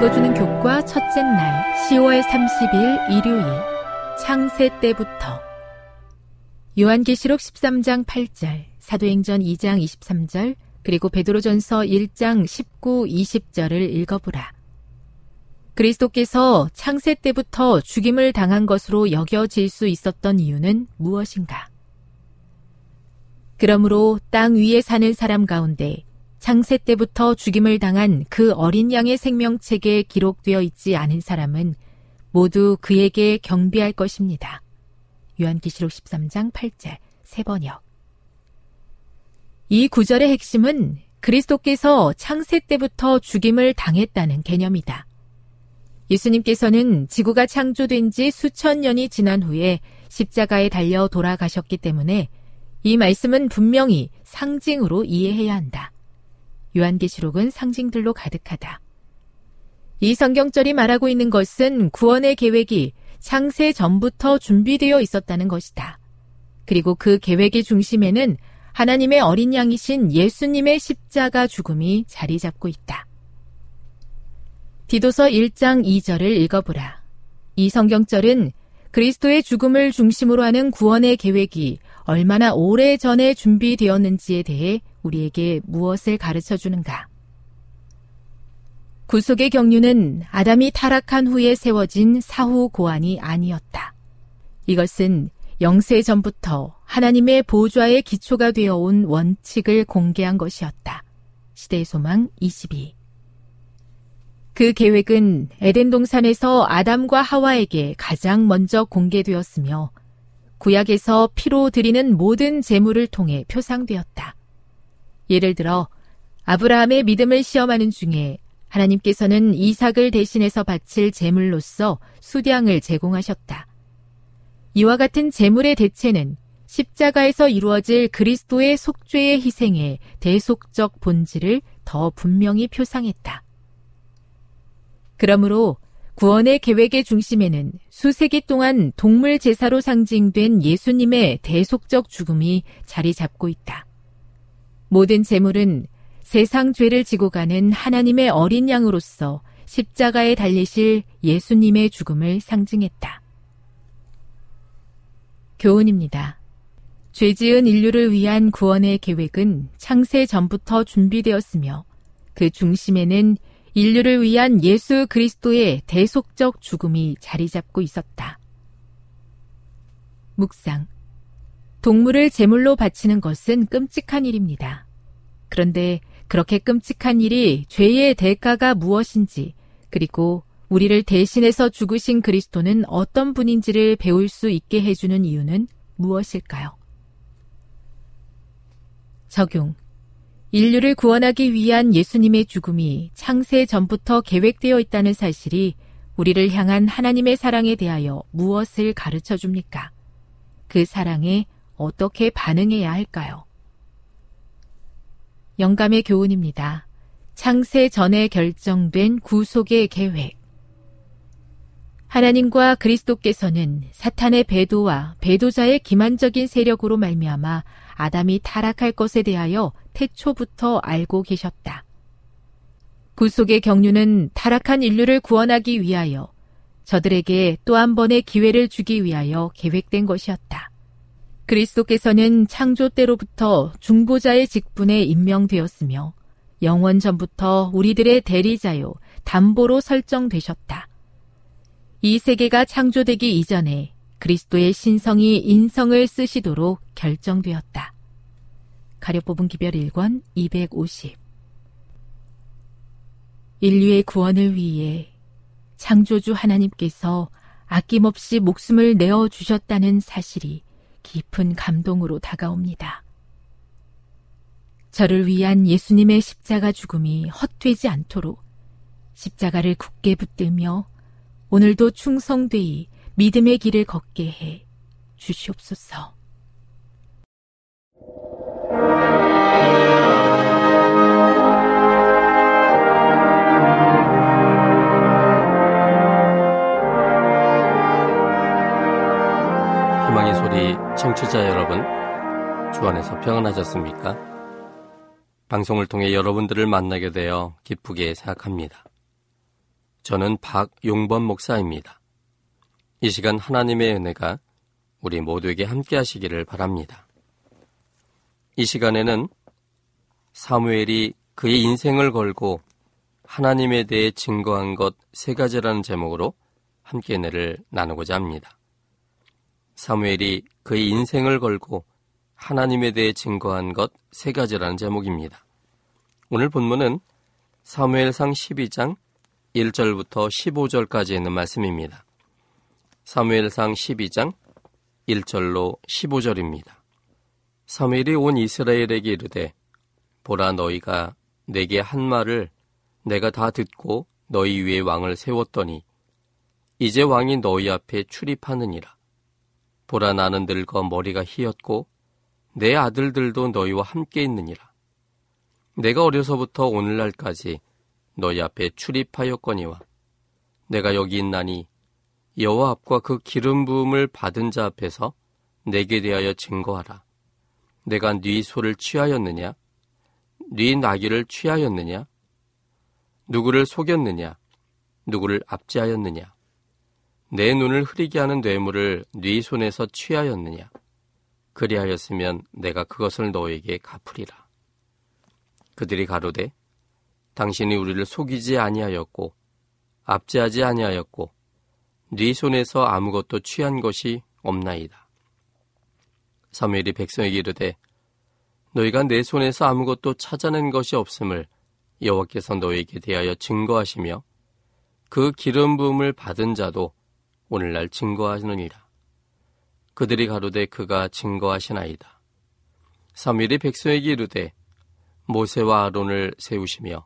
읽어주는 교과 첫째 날 10월 30일 일요일 창세 때부터 요한계시록 13장 8절 사도행전 2장 23절 그리고 베드로전서 1장 19, 20절을 읽어보라. 그리스도께서 창세 때부터 죽임을 당한 것으로 여겨질 수 있었던 이유는 무엇인가? 그러므로 땅 위에 사는 사람 가운데 창세 때부터 죽임을 당한 그 어린 양의 생명책에 기록되어 있지 않은 사람은 모두 그에게 경비할 것입니다. 요한기시록 13장 8절 세 번역 이 구절의 핵심은 그리스도께서 창세 때부터 죽임을 당했다는 개념이다. 예수님께서는 지구가 창조된 지 수천 년이 지난 후에 십자가에 달려 돌아가셨기 때문에 이 말씀은 분명히 상징으로 이해해야 한다. 요한계시록은 상징들로 가득하다. 이 성경절이 말하고 있는 것은 구원의 계획이 창세 전부터 준비되어 있었다는 것이다. 그리고 그 계획의 중심에는 하나님의 어린 양이신 예수님의 십자가 죽음이 자리 잡고 있다. 디도서 1장 2절을 읽어보라. 이 성경절은 그리스도의 죽음을 중심으로 하는 구원의 계획이 얼마나 오래 전에 준비되었는지에 대해 우리에게 무엇을 가르쳐 주는가? 구속의 경륜은 아담이 타락한 후에 세워진 사후 고안이 아니었다. 이것은 영세 전부터 하나님의 보좌의 기초가 되어 온 원칙을 공개한 것이었다. 시대의 소망 22. 그 계획은 에덴 동산에서 아담과 하와에게 가장 먼저 공개되었으며 구약에서 피로 드리는 모든 제물을 통해 표상되었다. 예를 들어 아브라함의 믿음을 시험하는 중에 하나님께서는 이삭을 대신해서 바칠 제물로서 수량을 제공하셨다. 이와 같은 제물의 대체는 십자가에서 이루어질 그리스도의 속죄의 희생의 대속적 본질을 더 분명히 표상했다. 그러므로 구원의 계획의 중심에는 수세기 동안 동물 제사로 상징된 예수님의 대속적 죽음이 자리 잡고 있다. 모든 재물은 세상 죄를 지고 가는 하나님의 어린 양으로서 십자가에 달리실 예수님의 죽음을 상징했다. 교훈입니다. 죄 지은 인류를 위한 구원의 계획은 창세 전부터 준비되었으며 그 중심에는 인류를 위한 예수 그리스도의 대속적 죽음이 자리 잡고 있었다. 묵상. 동물을 제물로 바치는 것은 끔찍한 일입니다. 그런데 그렇게 끔찍한 일이 죄의 대가가 무엇인지, 그리고 우리를 대신해서 죽으신 그리스도는 어떤 분인지를 배울 수 있게 해주는 이유는 무엇일까요? 적용. 인류를 구원하기 위한 예수님의 죽음이 창세 전부터 계획되어 있다는 사실이 우리를 향한 하나님의 사랑에 대하여 무엇을 가르쳐 줍니까? 그 사랑에 어떻게 반응해야 할까요? 영감의 교훈입니다. 창세 전에 결정된 구속의 계획. 하나님과 그리스도께서는 사탄의 배도와 배도자의 기만적인 세력으로 말미암아 아담이 타락할 것에 대하여 태초부터 알고 계셨다. 구속의 경륜은 타락한 인류를 구원하기 위하여 저들에게 또 한 번의 기회를 주기 위하여 계획된 것이었다. 그리스도께서는 창조 때로부터 중보자의 직분에 임명되었으며 영원 전부터 우리들의 대리자요 담보로 설정되셨다. 이 세계가 창조되기 이전에 그리스도의 신성이 인성을 쓰시도록 결정되었다. 가려 뽑은 기별 1권 250 인류의 구원을 위해 창조주 하나님께서 아낌없이 목숨을 내어 주셨다는 사실이 깊은 감동으로 다가옵니다. 저를 위한 예수님의 십자가 죽음이 헛되지 않도록 십자가를 굳게 붙들며 오늘도 충성되이 믿음의 길을 걷게 해 주시옵소서. 희망의 소리 청취자 여러분, 주 안에서 평안하셨습니까? 방송을 통해 여러분들을 만나게 되어 기쁘게 생각합니다. 저는 박용범 목사입니다. 이 시간 하나님의 은혜가 우리 모두에게 함께 하시기를 바랍니다. 이 시간에는 사무엘이 그의 인생을 걸고 하나님에 대해 증거한 것 세 가지라는 제목으로 함께 은혜를 나누고자 합니다. 사무엘이 그의 인생을 걸고 하나님에 대해 증거한 것 세 가지라는 제목입니다. 오늘 본문은 사무엘상 12장 1절부터 15절까지 있는 말씀입니다. 사무엘상 12장 1절로 15절입니다. 사무엘이 온 이스라엘에게 이르되 보라 너희가 내게 한 말을 내가 다 듣고 너희 위에 왕을 세웠더니 이제 왕이 너희 앞에 출입하느니라. 보라 나는 늙어 머리가 희었고 내 아들들도 너희와 함께 있느니라. 내가 어려서부터 오늘날까지 너희 앞에 출입하였거니와 내가 여기 있나니 여호와 앞과 그 기름 부음을 받은 자 앞에서 내게 대하여 증거하라. 내가 네 소를 취하였느냐? 네 나귀를 취하였느냐? 누구를 속였느냐? 누구를 압제하였느냐? 내 눈을 흐리게 하는 뇌물을 네 손에서 취하였느냐? 그리하였으면 내가 그것을 너에게 갚으리라. 그들이 가로되 당신이 우리를 속이지 아니하였고 압제하지 아니하였고 네 손에서 아무것도 취한 것이 없나이다. 사무엘이 백성에게 이르되 너희가 내 손에서 아무것도 찾아낸 것이 없음을 여호와께서 너에게 대하여 증거하시며 그 기름 부음을 받은 자도 오늘날 증거하느니라. 그들이 가로되 그가 증거하시나이다. 사무엘이 백성에게 이르되 모세와 아론을 세우시며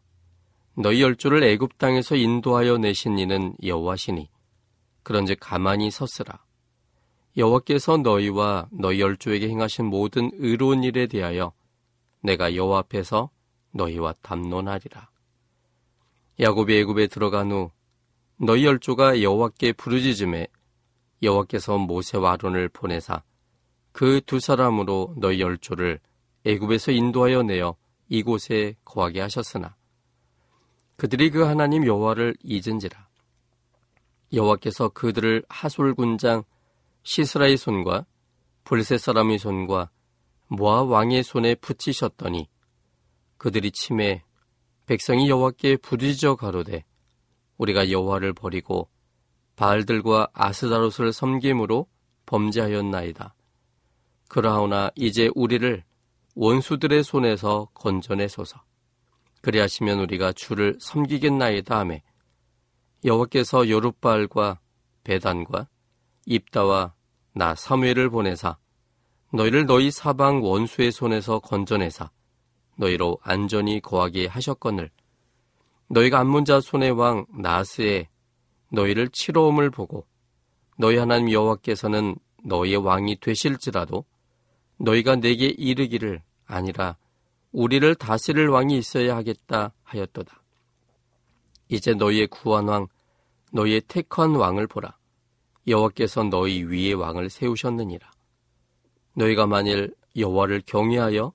너희 열조를 애굽 땅에서 인도하여 내신 이는 여호와시니 그런즉 가만히 섰으라. 여호와께서 너희와 너희 열조에게 행하신 모든 의로운 일에 대하여 내가 여호와 앞에서 너희와 담론하리라. 야곱이 애굽에 들어간 후 너희 열조가 여호와께 부르짖음에 여호와께서 모세와 아론을 보내사 그 두 사람으로 너희 열조를 애굽에서 인도하여 내어 이곳에 거하게 하셨으나 그들이 그 하나님 여호와를 잊은지라. 여호와께서 그들을 하솔 군장 시스라의 손과 불세 사람의 손과 모아 왕의 손에 붙이셨더니 그들이 침해 백성이 여호와께 부르짖어 가로되 우리가 여호와를 버리고 바알들과 아스다롯을 섬김으로 범죄하였나이다. 그러하오나 이제 우리를 원수들의 손에서 건져내소서. 그리하시면 우리가 주를 섬기겠나이다 하매 여호와께서 여룻발과 배단과 입다와 나 사무엘을 보내사 너희를 너희 사방 원수의 손에서 건져내사 너희로 안전히 거하게 하셨거늘 너희가 안문자 손의 왕 나스에 너희를 치러옴을 보고 너희 하나님 여호와께서는 너희의 왕이 되실지라도 너희가 내게 이르기를 아니라 우리를 다스릴 왕이 있어야 하겠다 하였도다. 이제 너희의 구한 왕, 너희의 택한 왕을 보라. 여호와께서 너희 위에 왕을 세우셨느니라. 너희가 만일 여호와를 경외하여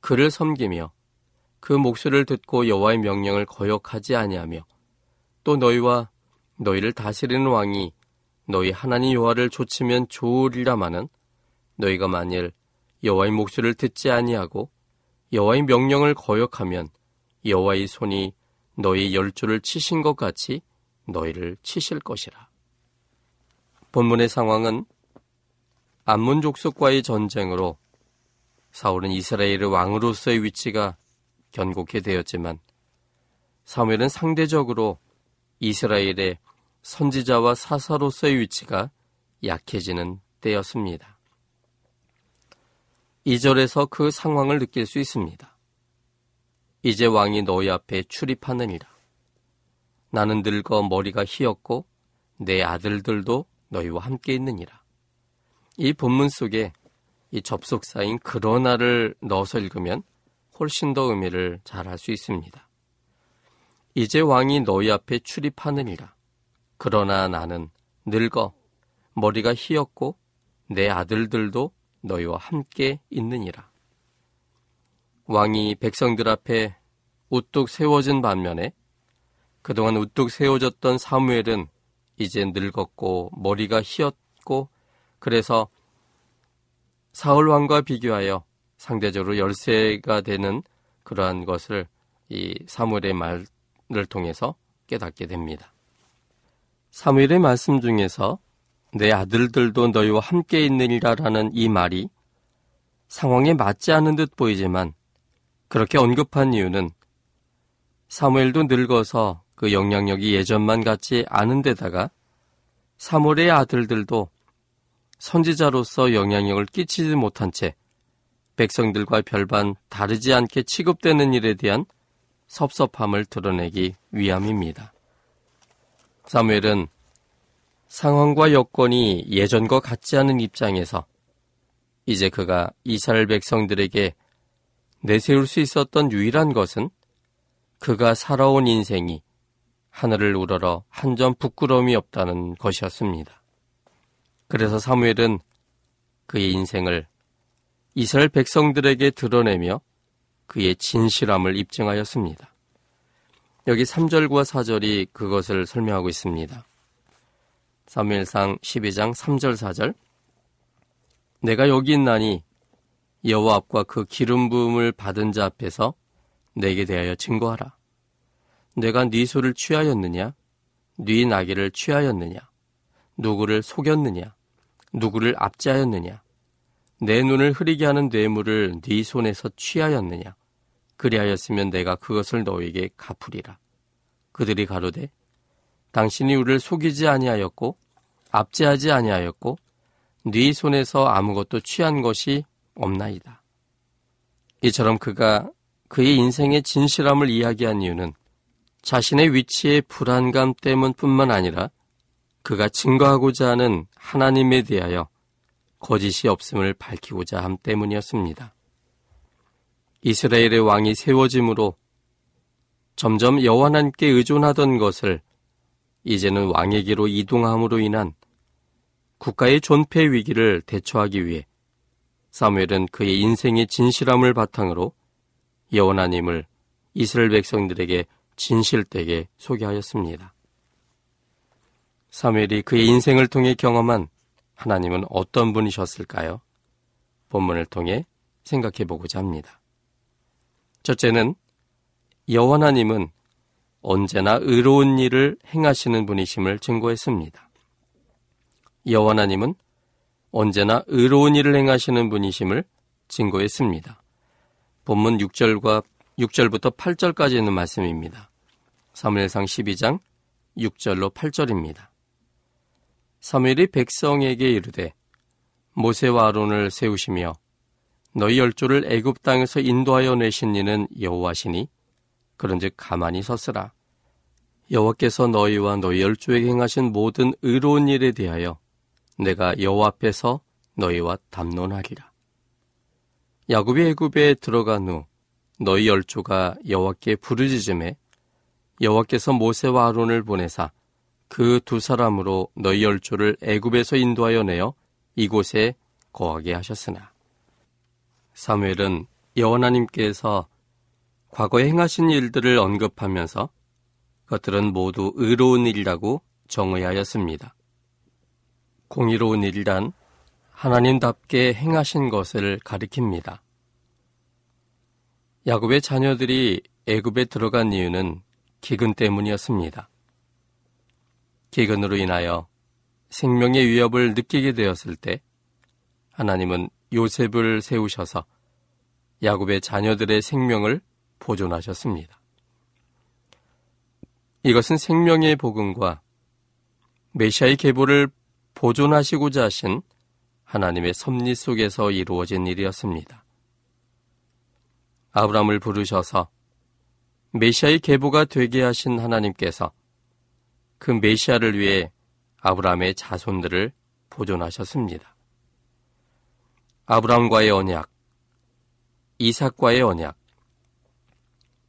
그를 섬기며 그 목소리를 듣고 여호와의 명령을 거역하지 아니하며 또 너희와 너희를 다스리는 왕이 너희 하나님 여호와를 조치면 좋으리라마는 너희가 만일 여호와의 목소리를 듣지 아니하고 여호와의 명령을 거역하면 여호와의 손이 너희 열조를 치신 것 같이 너희를 치실 것이라. 본문의 상황은 암문 족속과의 전쟁으로 사울은 이스라엘의 왕으로서의 위치가 견고케 되었지만 사무엘은 상대적으로 이스라엘의 선지자와 사사로서의 위치가 약해지는 때였습니다. 2절에서 그 상황을 느낄 수 있습니다. 이제 왕이 너희 앞에 출입하느니라. 나는 늙어 머리가 희었고 내 아들들도 너희와 함께 있느니라. 이 본문 속에 이 접속사인 그러나를 넣어서 읽으면 훨씬 더 의미를 잘 알 수 있습니다. 이제 왕이 너희 앞에 출입하느니라. 그러나 나는 늙어 머리가 희었고 내 아들들도 너희와 함께 있느니라. 왕이 백성들 앞에 우뚝 세워진 반면에 그동안 우뚝 세워졌던 사무엘은 이제 늙었고 머리가 희었고 그래서 사울 왕과 비교하여 상대적으로 열세가 되는 그러한 것을 이 사무엘의 말을 통해서 깨닫게 됩니다. 사무엘의 말씀 중에서 내 아들들도 너희와 함께 있느니라라는 이 말이 상황에 맞지 않은 듯 보이지만 그렇게 언급한 이유는 사무엘도 늙어서 그 영향력이 예전만 같지 않은 데다가 사무엘의 아들들도 선지자로서 영향력을 끼치지 못한 채 백성들과 별반 다르지 않게 취급되는 일에 대한 섭섭함을 드러내기 위함입니다. 사무엘은 상황과 여건이 예전과 같지 않은 입장에서 이제 그가 이스라엘 백성들에게 내세울 수 있었던 유일한 것은 그가 살아온 인생이 하늘을 우러러 한 점 부끄러움이 없다는 것이었습니다. 그래서 사무엘은 그의 인생을 이스라엘 백성들에게 드러내며 그의 진실함을 입증하였습니다. 여기 3절과 4절이 그것을 설명하고 있습니다. 사무엘상 12장 3절 4절 내가 여기 있나니 여호와 앞과 그 기름 부음을 받은 자 앞에서 내게 대하여 증거하라. 내가 네 소를 취하였느냐? 네 나귀를 취하였느냐? 누구를 속였느냐? 누구를 압제하였느냐? 내 눈을 흐리게 하는 뇌물을 네 손에서 취하였느냐? 그리하였으면 내가 그것을 너에게 갚으리라. 그들이 가로되 당신이 우리를 속이지 아니하였고 압제하지 아니하였고 네 손에서 아무것도 취한 것이 없나이다. 이처럼 그가 그의 인생의 진실함을 이야기한 이유는 자신의 위치의 불안감 때문뿐만 아니라 그가 증거하고자 하는 하나님에 대하여 거짓이 없음을 밝히고자 함 때문이었습니다. 이스라엘의 왕이 세워짐으로 점점 여호와 하나님께 의존하던 것을 이제는 왕에게로 이동함으로 인한 국가의 존폐 위기를 대처하기 위해 사무엘은 그의 인생의 진실함을 바탕으로 여호나님을 이스라엘 백성들에게 진실되게 소개하였습니다. 사무엘이 그의 인생을 통해 경험한 하나님은 어떤 분이셨을까요? 본문을 통해 생각해 보고자 합니다. 첫째는 여호와 하나님은 언제나 의로운 일을 행하시는 분이심을 증거했습니다. 여호와 하나님은 언제나 의로운 일을 행하시는 분이심을 증거했습니다. 본문 6절과 6절부터 8절까지 있는 말씀입니다. 사무엘상 12장 6절로 8절입니다. 사무엘이 백성에게 이르되 모세와 아론을 세우시며 너희 열조를 애굽 땅에서 인도하여 내신 이는 여호와시니 그런즉 가만히 섰으라. 여호와께서 너희와 너희 열조에게 행하신 모든 의로운 일에 대하여 내가 여호와 앞에서 너희와 담론하리라. 야곱이 애굽에 들어간 후 너희 열조가 여호와께 부르짖음에 여호와께서 모세와 아론을 보내사 그 두 사람으로 너희 열조를 애굽에서 인도하여 내어 이곳에 거하게 하셨으나 사무엘은 여호와님께서 과거에 행하신 일들을 언급하면서 그것들은 모두 의로운 일이라고 정의하였습니다. 공의로운 일이란 하나님답게 행하신 것을 가리킵니다. 야곱의 자녀들이 애굽에 들어간 이유는 기근 때문이었습니다. 기근으로 인하여 생명의 위협을 느끼게 되었을 때 하나님은 요셉을 세우셔서 야곱의 자녀들의 생명을 보존하셨습니다. 이것은 생명의 복음과 메시아의 계보를 보존하시고자 하신 하나님의 섭리 속에서 이루어진 일이었습니다. 아브람을 부르셔서 메시아의 계보가 되게 하신 하나님께서 그 메시아를 위해 아브람의 자손들을 보존하셨습니다. 아브람과의 언약, 이삭과의 언약,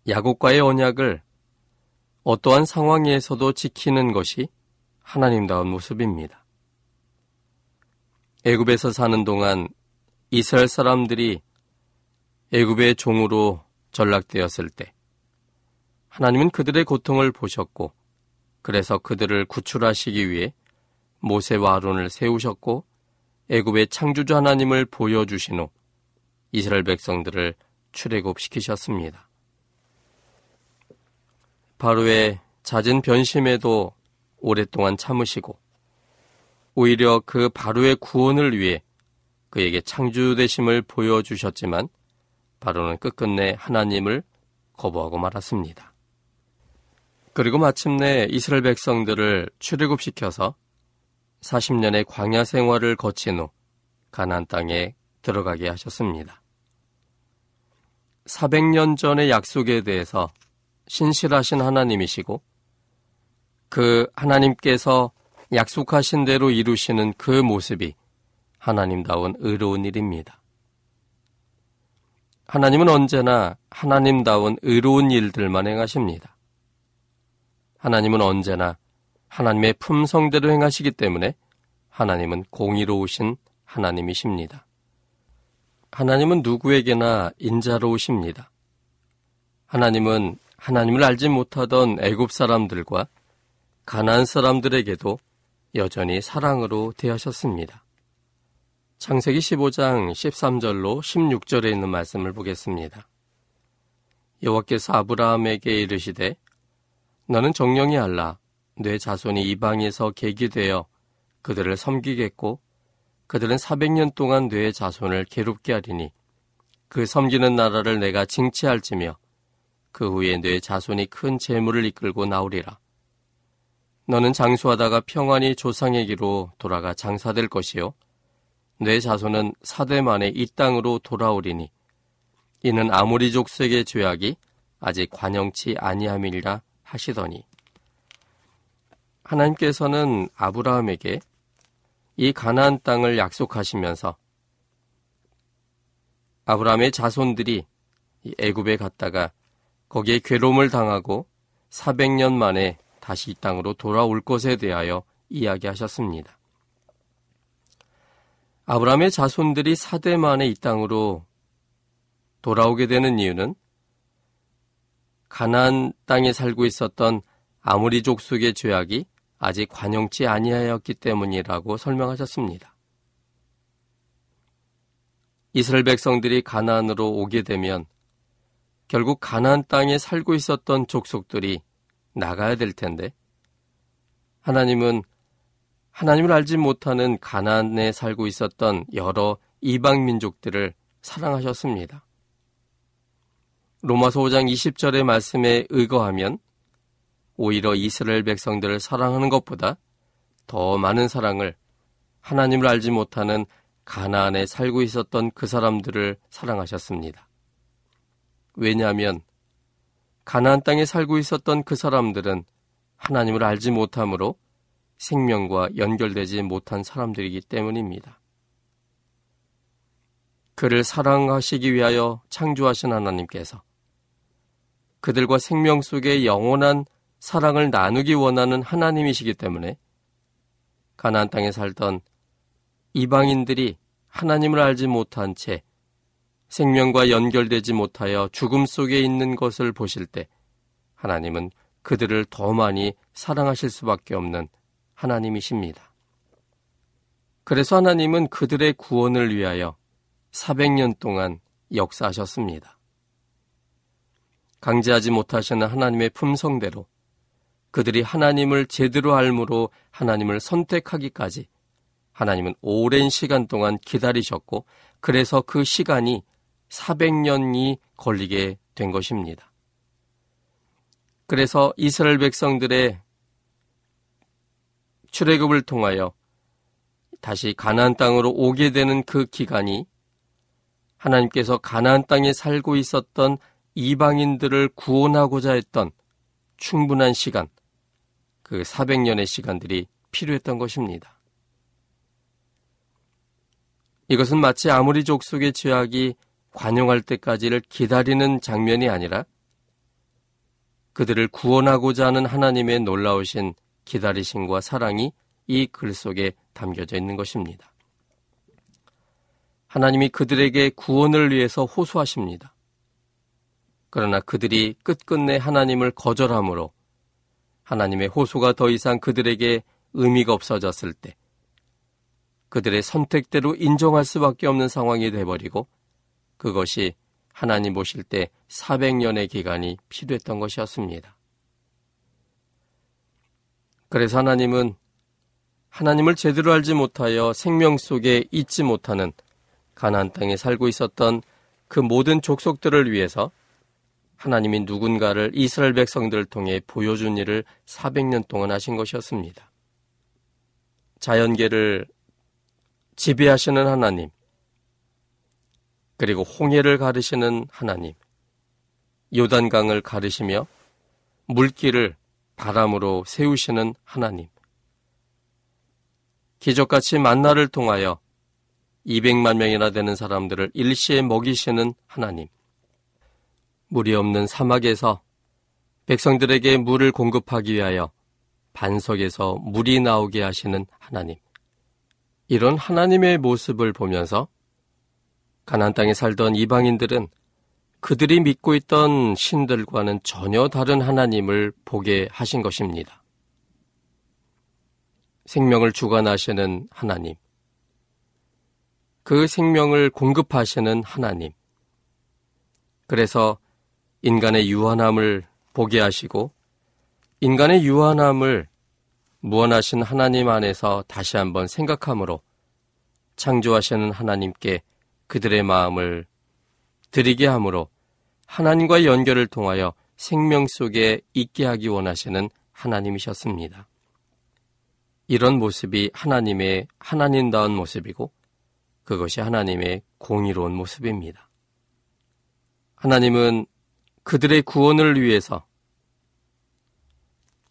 야곱과의 언약을 어떠한 상황에서도 지키는 것이 하나님다운 모습입니다. 애굽에서 사는 동안 이스라엘 사람들이 애굽의 종으로 전락되었을 때 하나님은 그들의 고통을 보셨고 그래서 그들을 구출하시기 위해 모세와 아론을 세우셨고 애굽의 창조주 하나님을 보여주신 후 이스라엘 백성들을 출애굽시키셨습니다. 바로의 잦은 변심에도 오랫동안 참으시고 오히려 그 바로의 구원을 위해 그에게 창조되심을 보여주셨지만 바로는 끝끝내 하나님을 거부하고 말았습니다. 그리고 마침내 이스라엘 백성들을 출애굽시켜서 40년의 광야 생활을 거친 후 가나안 땅에 들어가게 하셨습니다. 400년 전의 약속에 대해서 신실하신 하나님이시고 그 하나님께서 약속하신 대로 이루시는 그 모습이 하나님다운 의로운 일입니다. 하나님은 언제나 하나님다운 의로운 일들만 행하십니다. 하나님은 언제나 하나님의 품성대로 행하시기 때문에 하나님은 공의로우신 하나님이십니다. 하나님은 누구에게나 인자로우십니다. 하나님은 하나님을 알지 못하던 애굽 사람들과 가나안 사람들에게도 여전히 사랑으로 대하셨습니다. 창세기 15장 13절로 16절에 있는 말씀을 보겠습니다. 여호와께서 아브라함에게 이르시되 너는 정령이 알라 내 자손이 이방에서 계기되어 그들을 섬기겠고 그들은 400년 동안 뇌 자손을 괴롭게 하리니 그 섬기는 나라를 내가 징치할지며 그 후에 뇌 자손이 큰 재물을 이끌고 나오리라. 너는 장수하다가 평안히 조상에게로 돌아가 장사될 것이요. 뇌 자손은 사대 만에 이 땅으로 돌아오리니 이는 아모리 족속의 죄악이 아직 관영치 아니함이라 하시더니 하나님께서는 아브라함에게 이 가나안 땅을 약속하시면서 아브라함의 자손들이 애굽에 갔다가 거기에 괴로움을 당하고 400년 만에 다시 이 땅으로 돌아올 것에 대하여 이야기하셨습니다. 아브라함의 자손들이 사대 만에 이 땅으로 돌아오게 되는 이유는 가나안 땅에 살고 있었던 아무리 족속의 죄악이 아직 관용치 아니하였기 때문이라고 설명하셨습니다. 이스라엘 백성들이 가나안으로 오게 되면 결국 가나안 땅에 살고 있었던 족속들이 나가야 될 텐데 하나님은 하나님을 알지 못하는 가난에 살고 있었던 여러 이방 민족들을 사랑하셨습니다. 로마서 5장 20절의 말씀에 의거하면 오히려 이스라엘 백성들을 사랑하는 것보다 더 많은 사랑을 하나님을 알지 못하는 가나안에 살고 있었던 그 사람들을 사랑하셨습니다. 왜냐하면 가나안 땅에 살고 있었던 그 사람들은 하나님을 알지 못함으로 생명과 연결되지 못한 사람들이기 때문입니다. 그를 사랑하시기 위하여 창조하신 하나님께서 그들과 생명 속에 영원한 사랑을 나누기 원하는 하나님이시기 때문에 가나안 땅에 살던 이방인들이 하나님을 알지 못한 채 생명과 연결되지 못하여 죽음 속에 있는 것을 보실 때 하나님은 그들을 더 많이 사랑하실 수밖에 없는 하나님이십니다. 그래서 하나님은 그들의 구원을 위하여 400년 동안 역사하셨습니다. 강제하지 못하시는 하나님의 품성대로 그들이 하나님을 제대로 알므로 하나님을 선택하기까지 하나님은 오랜 시간 동안 기다리셨고 그래서 그 시간이 400년이 걸리게 된 것입니다. 그래서 이스라엘 백성들의 출애굽을 통하여 다시 가나안 땅으로 오게 되는 그 기간이 하나님께서 가나안 땅에 살고 있었던 이방인들을 구원하고자 했던 충분한 시간, 그 400년의 시간들이 필요했던 것입니다. 이것은 마치 아무리 족속의 죄악이 관용할 때까지를 기다리는 장면이 아니라 그들을 구원하고자 하는 하나님의 놀라우신 기다리심과 사랑이 이 글 속에 담겨져 있는 것입니다. 하나님이 그들에게 구원을 위해서 호소하십니다. 그러나 그들이 끝끝내 하나님을 거절함으로 하나님의 호소가 더 이상 그들에게 의미가 없어졌을 때 그들의 선택대로 인정할 수밖에 없는 상황이 돼버리고 그것이 하나님 보실 때 400년의 기간이 필요했던 것이었습니다. 그래서 하나님은 하나님을 제대로 알지 못하여 생명 속에 있지 못하는 가나안 땅에 살고 있었던 그 모든 족속들을 위해서 하나님이 누군가를 이스라엘 백성들을 통해 보여준 일을 400년 동안 하신 것이었습니다. 자연계를 지배하시는 하나님, 그리고 홍해를 가르시는 하나님, 요단강을 가르시며 물길을 바람으로 세우시는 하나님, 기적같이 만나를 통하여 200만 명이나 되는 사람들을 일시에 먹이시는 하나님, 물이 없는 사막에서 백성들에게 물을 공급하기 위하여 반석에서 물이 나오게 하시는 하나님. 이런 하나님의 모습을 보면서 가난 땅에 살던 이방인들은 그들이 믿고 있던 신들과는 전혀 다른 하나님을 보게 하신 것입니다. 생명을 주관하시는 하나님. 그 생명을 공급하시는 하나님. 그래서 인간의 유한함을 보게 하시고 인간의 유한함을 무한하신 하나님 안에서 다시 한번 생각함으로 창조하시는 하나님께 그들의 마음을 드리게 함으로 하나님과 연결을 통하여 생명 속에 있게 하기 원하시는 하나님이셨습니다. 이런 모습이 하나님의 하나님다운 모습이고 그것이 하나님의 공의로운 모습입니다. 하나님은 그들의 구원을 위해서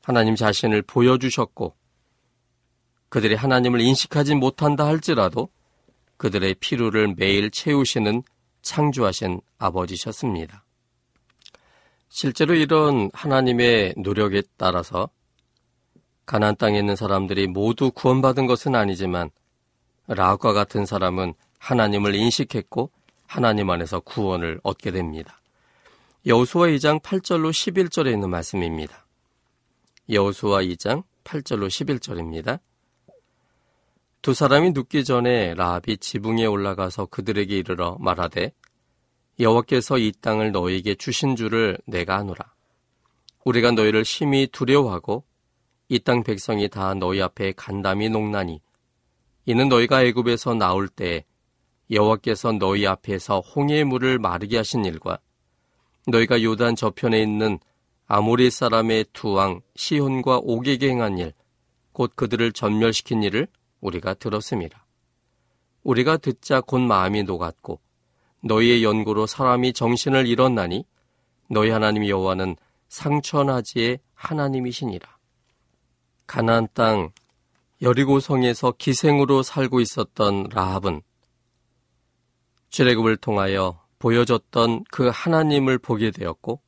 하나님 자신을 보여주셨고 그들이 하나님을 인식하지 못한다 할지라도 그들의 피로를 매일 채우시는 창조하신 아버지셨습니다. 실제로 이런 하나님의 노력에 따라서 가난 땅에 있는 사람들이 모두 구원받은 것은 아니지만 라합과 같은 사람은 하나님을 인식했고 하나님 안에서 구원을 얻게 됩니다. 여호수아 2장 8절로 11절에 있는 말씀입니다. 여호수아 2장 8절로 11절입니다. 두 사람이 눕기 전에 라합이 지붕에 올라가서 그들에게 이르러 말하되 여호와께서 이 땅을 너에게 주신 줄을 내가 아노라. 우리가 너희를 심히 두려워하고 이 땅 백성이 다 너희 앞에 간담이 녹나니 이는 너희가 애굽에서 나올 때 여호와께서 너희 앞에서 홍해의 물을 마르게 하신 일과 너희가 요단 저편에 있는 아모리 사람의 두 왕 시혼과 옥에게 행한 일, 곧 그들을 전멸시킨 일을 우리가 들었습니다. 우리가 듣자 곧 마음이 녹았고 너희의 연고로 사람이 정신을 잃었나니 너희 하나님 여호와는 상천하지의 하나님이시니라. 가나안 땅 여리고 성에서 기생으로 살고 있었던 라합은 출애굽을 통하여 보여줬던 그 하나님을 보게 되었고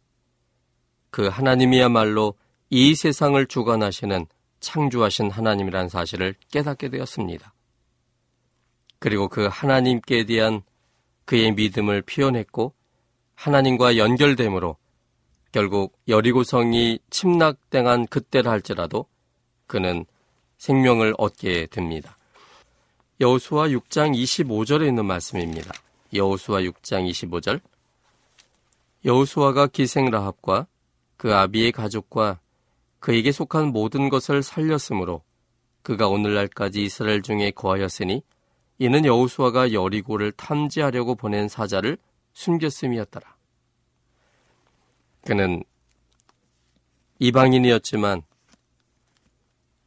그 하나님이야말로 이 세상을 주관하시는 창조하신 하나님이란 사실을 깨닫게 되었습니다. 그리고 그 하나님께 대한 그의 믿음을 표현했고 하나님과 연결됨으로 결국 여리고성이 침략당한 그때라 할지라도 그는 생명을 얻게 됩니다. 여호수아 6장 25절에 있는 말씀입니다. 여호수아 6장 25절 여호수아가 기생 라합과 그 아비의 가족과 그에게 속한 모든 것을 살렸으므로 그가 오늘날까지 이스라엘 중에 거하였으니 이는 여호수아가 여리고를 탐지하려고 보낸 사자를 숨겼음이었더라. 그는 이방인이었지만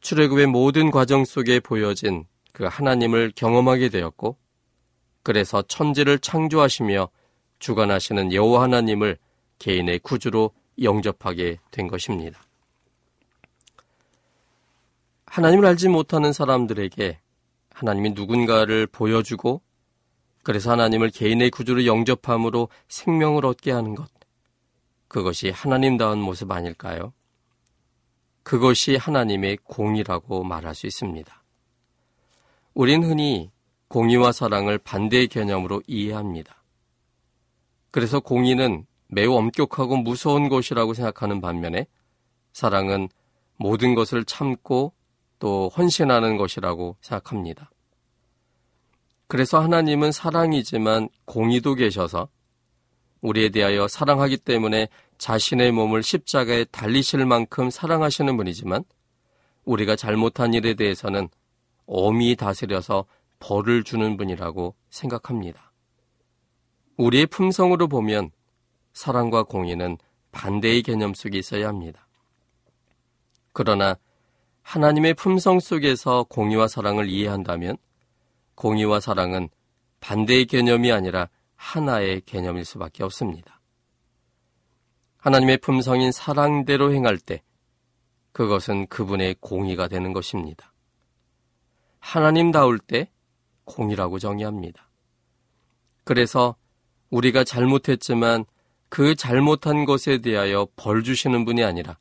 출애굽의 모든 과정 속에 보여진 그 하나님을 경험하게 되었고 그래서 천지를 창조하시며 주관하시는 여호와 하나님을 개인의 구주로 영접하게 된 것입니다. 하나님을 알지 못하는 사람들에게 하나님이 누군가를 보여주고 그래서 하나님을 개인의 구주로 영접함으로 생명을 얻게 하는 것. 그것이 하나님다운 모습 아닐까요? 그것이 하나님의 공이라고 말할 수 있습니다. 우린 흔히 공의와 사랑을 반대의 개념으로 이해합니다. 그래서 공의는 매우 엄격하고 무서운 것이라고 생각하는 반면에 사랑은 모든 것을 참고 또 헌신하는 것이라고 생각합니다. 그래서 하나님은 사랑이지만 공의도 계셔서 우리에 대하여 사랑하기 때문에 자신의 몸을 십자가에 달리실 만큼 사랑하시는 분이지만 우리가 잘못한 일에 대해서는 엄히 다스려서 벌을 주는 분이라고 생각합니다. 우리의 품성으로 보면 사랑과 공의는 반대의 개념 속에 있어야 합니다. 그러나 하나님의 품성 속에서 공의와 사랑을 이해한다면 공의와 사랑은 반대의 개념이 아니라 하나의 개념일 수밖에 없습니다. 하나님의 품성인 사랑대로 행할 때 그것은 그분의 공의가 되는 것입니다. 하나님다울 때 공이라고 정의합니다. 그래서 우리가 잘못했지만 그 잘못한 것에 대하여 벌 주시는 분이 아니라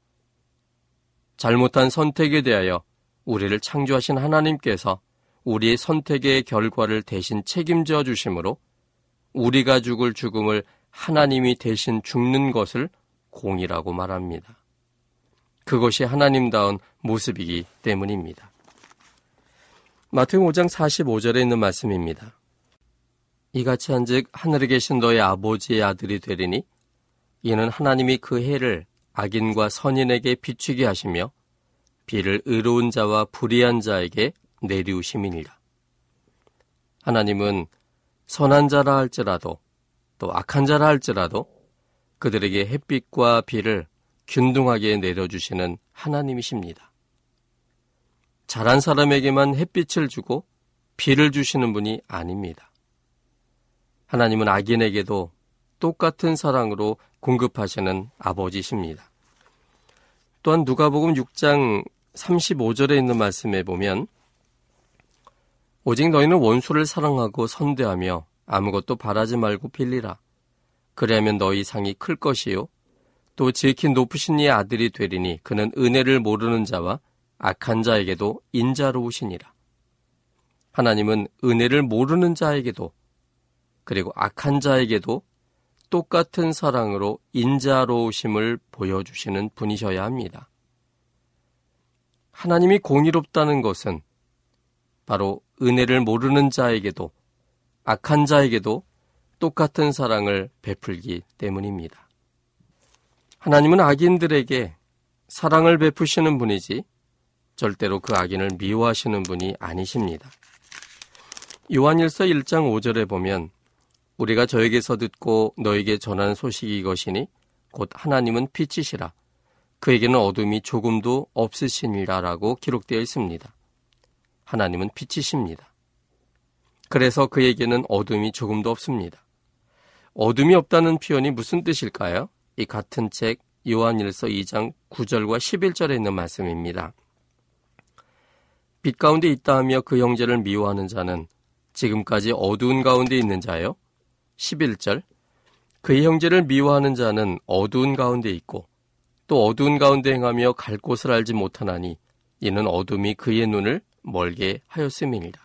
잘못한 선택에 대하여 우리를 창조하신 하나님께서 우리의 선택의 결과를 대신 책임져 주심으로 우리가 죽을 죽음을 하나님이 대신 죽는 것을 공이라고 말합니다. 그것이 하나님다운 모습이기 때문입니다. 마태복 5장 45절에 있는 말씀입니다. 이같이 한즉 하늘에 계신 너의 아버지의 아들이 되리니 이는 하나님이 그 해를 악인과 선인에게 비추게 하시며 비를 의로운 자와 불의한 자에게 내리우심이니라. 하나님은 선한 자라 할지라도 또 악한 자라 할지라도 그들에게 햇빛과 비를 균등하게 내려주시는 하나님이십니다. 잘한 사람에게만 햇빛을 주고 비를 주시는 분이 아닙니다. 하나님은 악인에게도 똑같은 사랑으로 공급하시는 아버지십니다. 또한 누가복음 6장 35절에 있는 말씀에 보면 오직 너희는 원수를 사랑하고 선대하며 아무것도 바라지 말고 빌리라. 그리하면 너희 상이 클 것이요. 또 지극히 높으신 이의 아들이 되리니 그는 은혜를 모르는 자와 악한 자에게도 인자로우시니라. 하나님은 은혜를 모르는 자에게도 그리고 악한 자에게도 똑같은 사랑으로 인자로우심을 보여주시는 분이셔야 합니다. 하나님이 공의롭다는 것은 바로 은혜를 모르는 자에게도 악한 자에게도 똑같은 사랑을 베풀기 때문입니다. 하나님은 악인들에게 사랑을 베푸시는 분이지 절대로 그 악인을 미워하시는 분이 아니십니다. 요한일서 1장 5절에 보면 우리가 저에게서 듣고 너에게 전하는 소식이 이것이니 곧 하나님은 빛이시라. 그에게는 어둠이 조금도 없으시니라라고 기록되어 있습니다. 하나님은 빛이십니다. 그래서 그에게는 어둠이 조금도 없습니다. 어둠이 없다는 표현이 무슨 뜻일까요? 이 같은 책 요한일서 2장 9절과 11절에 있는 말씀입니다. 빛 가운데 있다 하며 그 형제를 미워하는 자는 지금까지 어두운 가운데 있는 자요. 11절 그의 형제를 미워하는 자는 어두운 가운데 있고 또 어두운 가운데 행하며 갈 곳을 알지 못하나니 이는 어둠이 그의 눈을 멀게 하였음이니라.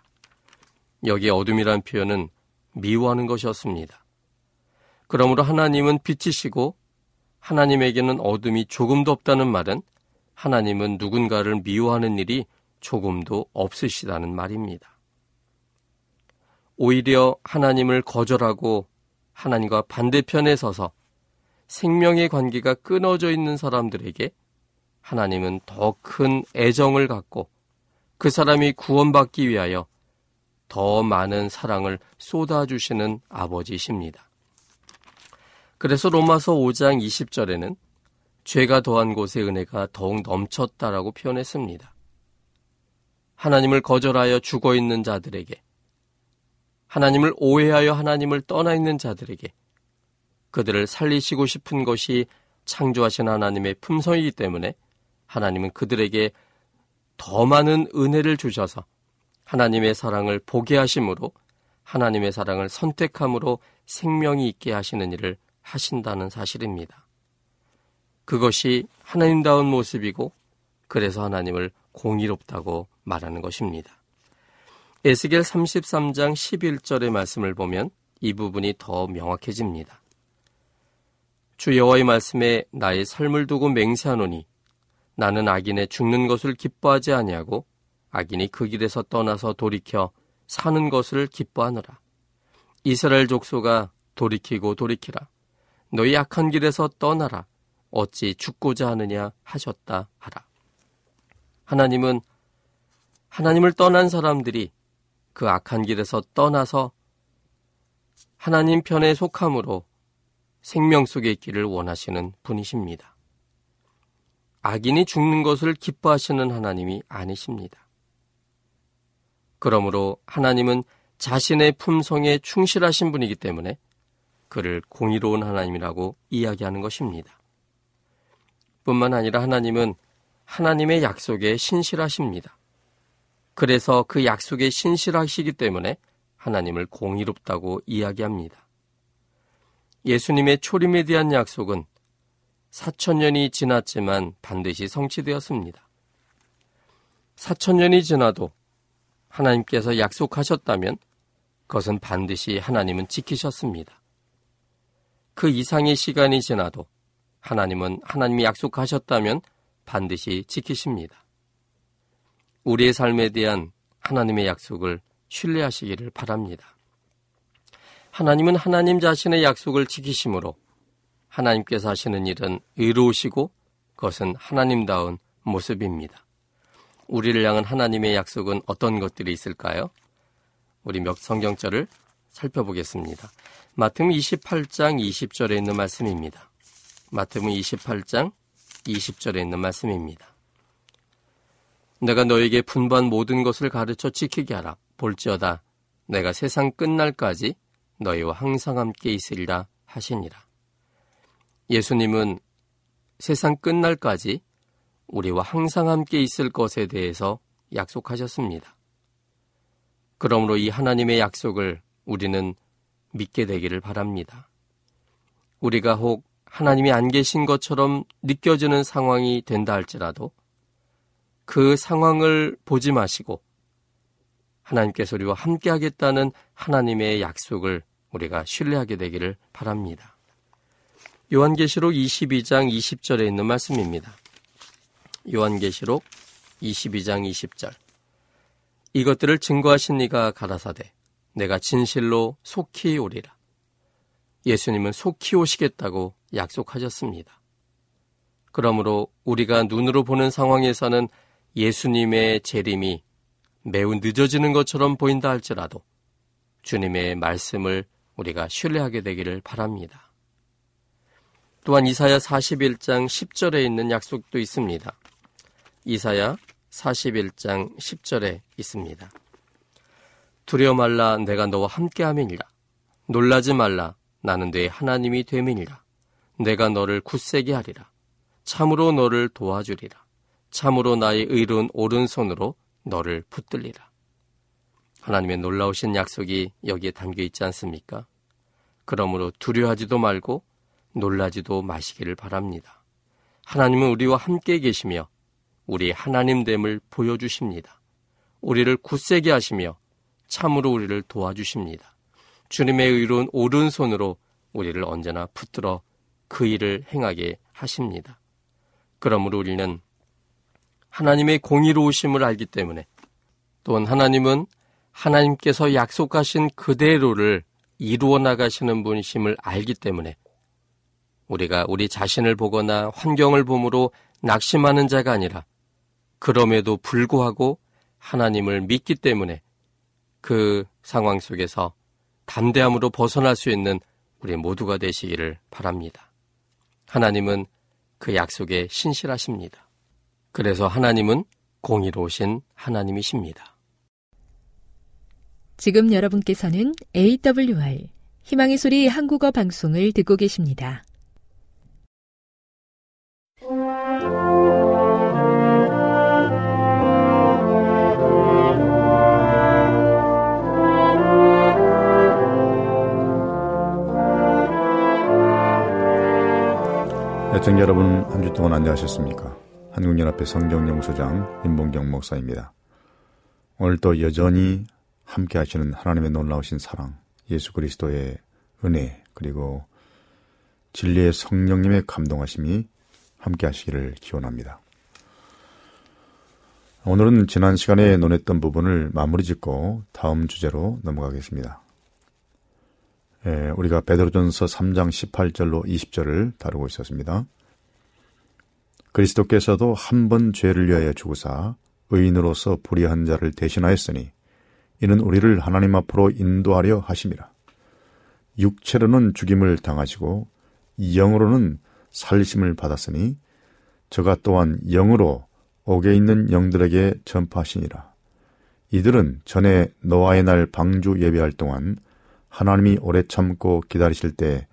여기 어둠이란 표현은 미워하는 것이었습니다. 그러므로 하나님은 빛이시고 하나님에게는 어둠이 조금도 없다는 말은 하나님은 누군가를 미워하는 일이 조금도 없으시다는 말입니다. 오히려 하나님을 거절하고 하나님과 반대편에 서서 생명의 관계가 끊어져 있는 사람들에게 하나님은 더 큰 애정을 갖고 그 사람이 구원받기 위하여 더 많은 사랑을 쏟아주시는 아버지십니다. 그래서 로마서 5장 20절에는 죄가 더한 곳에 은혜가 더욱 넘쳤다라고 표현했습니다. 하나님을 거절하여 죽어 있는 자들에게 하나님을 오해하여 하나님을 떠나 있는 자들에게 그들을 살리시고 싶은 것이 창조하신 하나님의 품성이기 때문에 하나님은 그들에게 더 많은 은혜를 주셔서 하나님의 사랑을 보게 하심으로 하나님의 사랑을 선택함으로 생명이 있게 하시는 일을 하신다는 사실입니다. 그것이 하나님다운 모습이고 그래서 하나님을 공의롭다고 말하는 것입니다. 에스겔 33장 11절의 말씀을 보면 이 부분이 더 명확해집니다. 주 여호와의 말씀에 나의 삶을 두고 맹세하노니 나는 악인의 죽는 것을 기뻐하지 아니하고 악인이 그 길에서 떠나서 돌이켜 사는 것을 기뻐하노라. 이스라엘 족소가 돌이키고 돌이키라. 너희 악한 길에서 떠나라. 어찌 죽고자 하느냐 하셨다 하라. 하나님은 하나님을 떠난 사람들이 그 악한 길에서 떠나서 하나님 편에 속함으로 생명 속에 있기를 원하시는 분이십니다. 악인이 죽는 것을 기뻐하시는 하나님이 아니십니다. 그러므로 하나님은 자신의 품성에 충실하신 분이기 때문에 그를 공의로운 하나님이라고 이야기하는 것입니다. 뿐만 아니라 하나님은 하나님의 약속에 신실하십니다. 그래서 그 약속에 신실하시기 때문에 하나님을 공의롭다고 이야기합니다. 예수님의 초림에 대한 약속은 4천년이 지났지만 반드시 성취되었습니다. 4천년이 지나도 하나님께서 약속하셨다면 그것은 반드시 하나님은 지키셨습니다. 그 이상의 시간이 지나도 하나님은 하나님이 약속하셨다면 반드시 지키십니다. 우리의 삶에 대한 하나님의 약속을 신뢰하시기를 바랍니다. 하나님은 하나님 자신의 약속을 지키심으로 하나님께서 하시는 일은 의로우시고 그것은 하나님다운 모습입니다. 우리를 향한 하나님의 약속은 어떤 것들이 있을까요? 우리 몇 성경절을 살펴보겠습니다. 마태음 28장 20절에 있는 말씀입니다. 마태음 28장 20절에 있는 말씀입니다. 내가 너에게 분반 모든 것을 가르쳐 지키게 하라. 볼지어다. 내가 세상 끝날까지 너희와 항상 함께 있으리라 하시니라. 예수님은 세상 끝날까지 우리와 항상 함께 있을 것에 대해서 약속하셨습니다. 그러므로 이 하나님의 약속을 우리는 믿게 되기를 바랍니다. 우리가 혹 하나님이 안 계신 것처럼 느껴지는 상황이 된다 할지라도 그 상황을 보지 마시고 하나님께서 우리와 함께 하겠다는 하나님의 약속을 우리가 신뢰하게 되기를 바랍니다. 요한계시록 22장 20절에 있는 말씀입니다. 요한계시록 22장 20절. 이것들을 증거하신 이가 가라사대 내가 진실로 속히 오리라. 예수님은 속히 오시겠다고 약속하셨습니다. 그러므로 우리가 눈으로 보는 상황에서는 예수님의 재림이 매우 늦어지는 것처럼 보인다 할지라도 주님의 말씀을 우리가 신뢰하게 되기를 바랍니다. 또한 이사야 41장 10절에 있는 약속도 있습니다. 이사야 41장 10절에 있습니다. 두려워 말라 내가 너와 함께 함이니라. 놀라지 말라 나는 내 하나님이 됨이니라. 내가 너를 굳세게 하리라. 참으로 너를 도와주리라. 참으로 나의 의로운 오른손으로 너를 붙들리라. 하나님의 놀라우신 약속이 여기에 담겨 있지 않습니까? 그러므로 두려워하지도 말고 놀라지도 마시기를 바랍니다. 하나님은 우리와 함께 계시며 우리 하나님됨을 보여주십니다. 우리를 굳세게 하시며 참으로 우리를 도와주십니다. 주님의 의로운 오른손으로 우리를 언제나 붙들어 그 일을 행하게 하십니다. 그러므로 우리는 하나님의 공의로우심을 알기 때문에 또한 하나님은 하나님께서 약속하신 그대로를 이루어 나가시는 분이심을 알기 때문에 우리가 우리 자신을 보거나 환경을 보므로 낙심하는 자가 아니라 그럼에도 불구하고 하나님을 믿기 때문에 그 상황 속에서 담대함으로 벗어날 수 있는 우리 모두가 되시기를 바랍니다. 하나님은 그 약속에 신실하십니다. 그래서 하나님은 공의로우신 하나님이십니다. 지금 여러분께서는 AWR 희망의 소리 한국어 방송을 듣고 계십니다. 애청 여러분 한 주 동안 안녕하셨습니까? 한국연합회 성경연구소장 임봉경 목사입니다. 오늘도 여전히 함께 하시는 하나님의 놀라우신 사랑, 예수 그리스도의 은혜, 그리고 진리의 성령님의 감동하심이 함께 하시기를 기원합니다. 오늘은 지난 시간에 논했던 부분을 마무리 짓고 다음 주제로 넘어가겠습니다. 예, 우리가 베드로전서 3장 18절로 20절을 다루고 있었습니다. 그리스도께서도 한 번 죄를 위하여 죽으사 의인으로서 불의한 자를 대신하였으니 이는 우리를 하나님 앞으로 인도하려 하심이라. 육체로는 죽임을 당하시고 영으로는 살리심을 받았으니 저가 또한 영으로 옥에 있는 영들에게 전파하시니라. 이들은 전에 노아의 날 방주 예배할 동안 하나님이 오래 참고 기다리실 때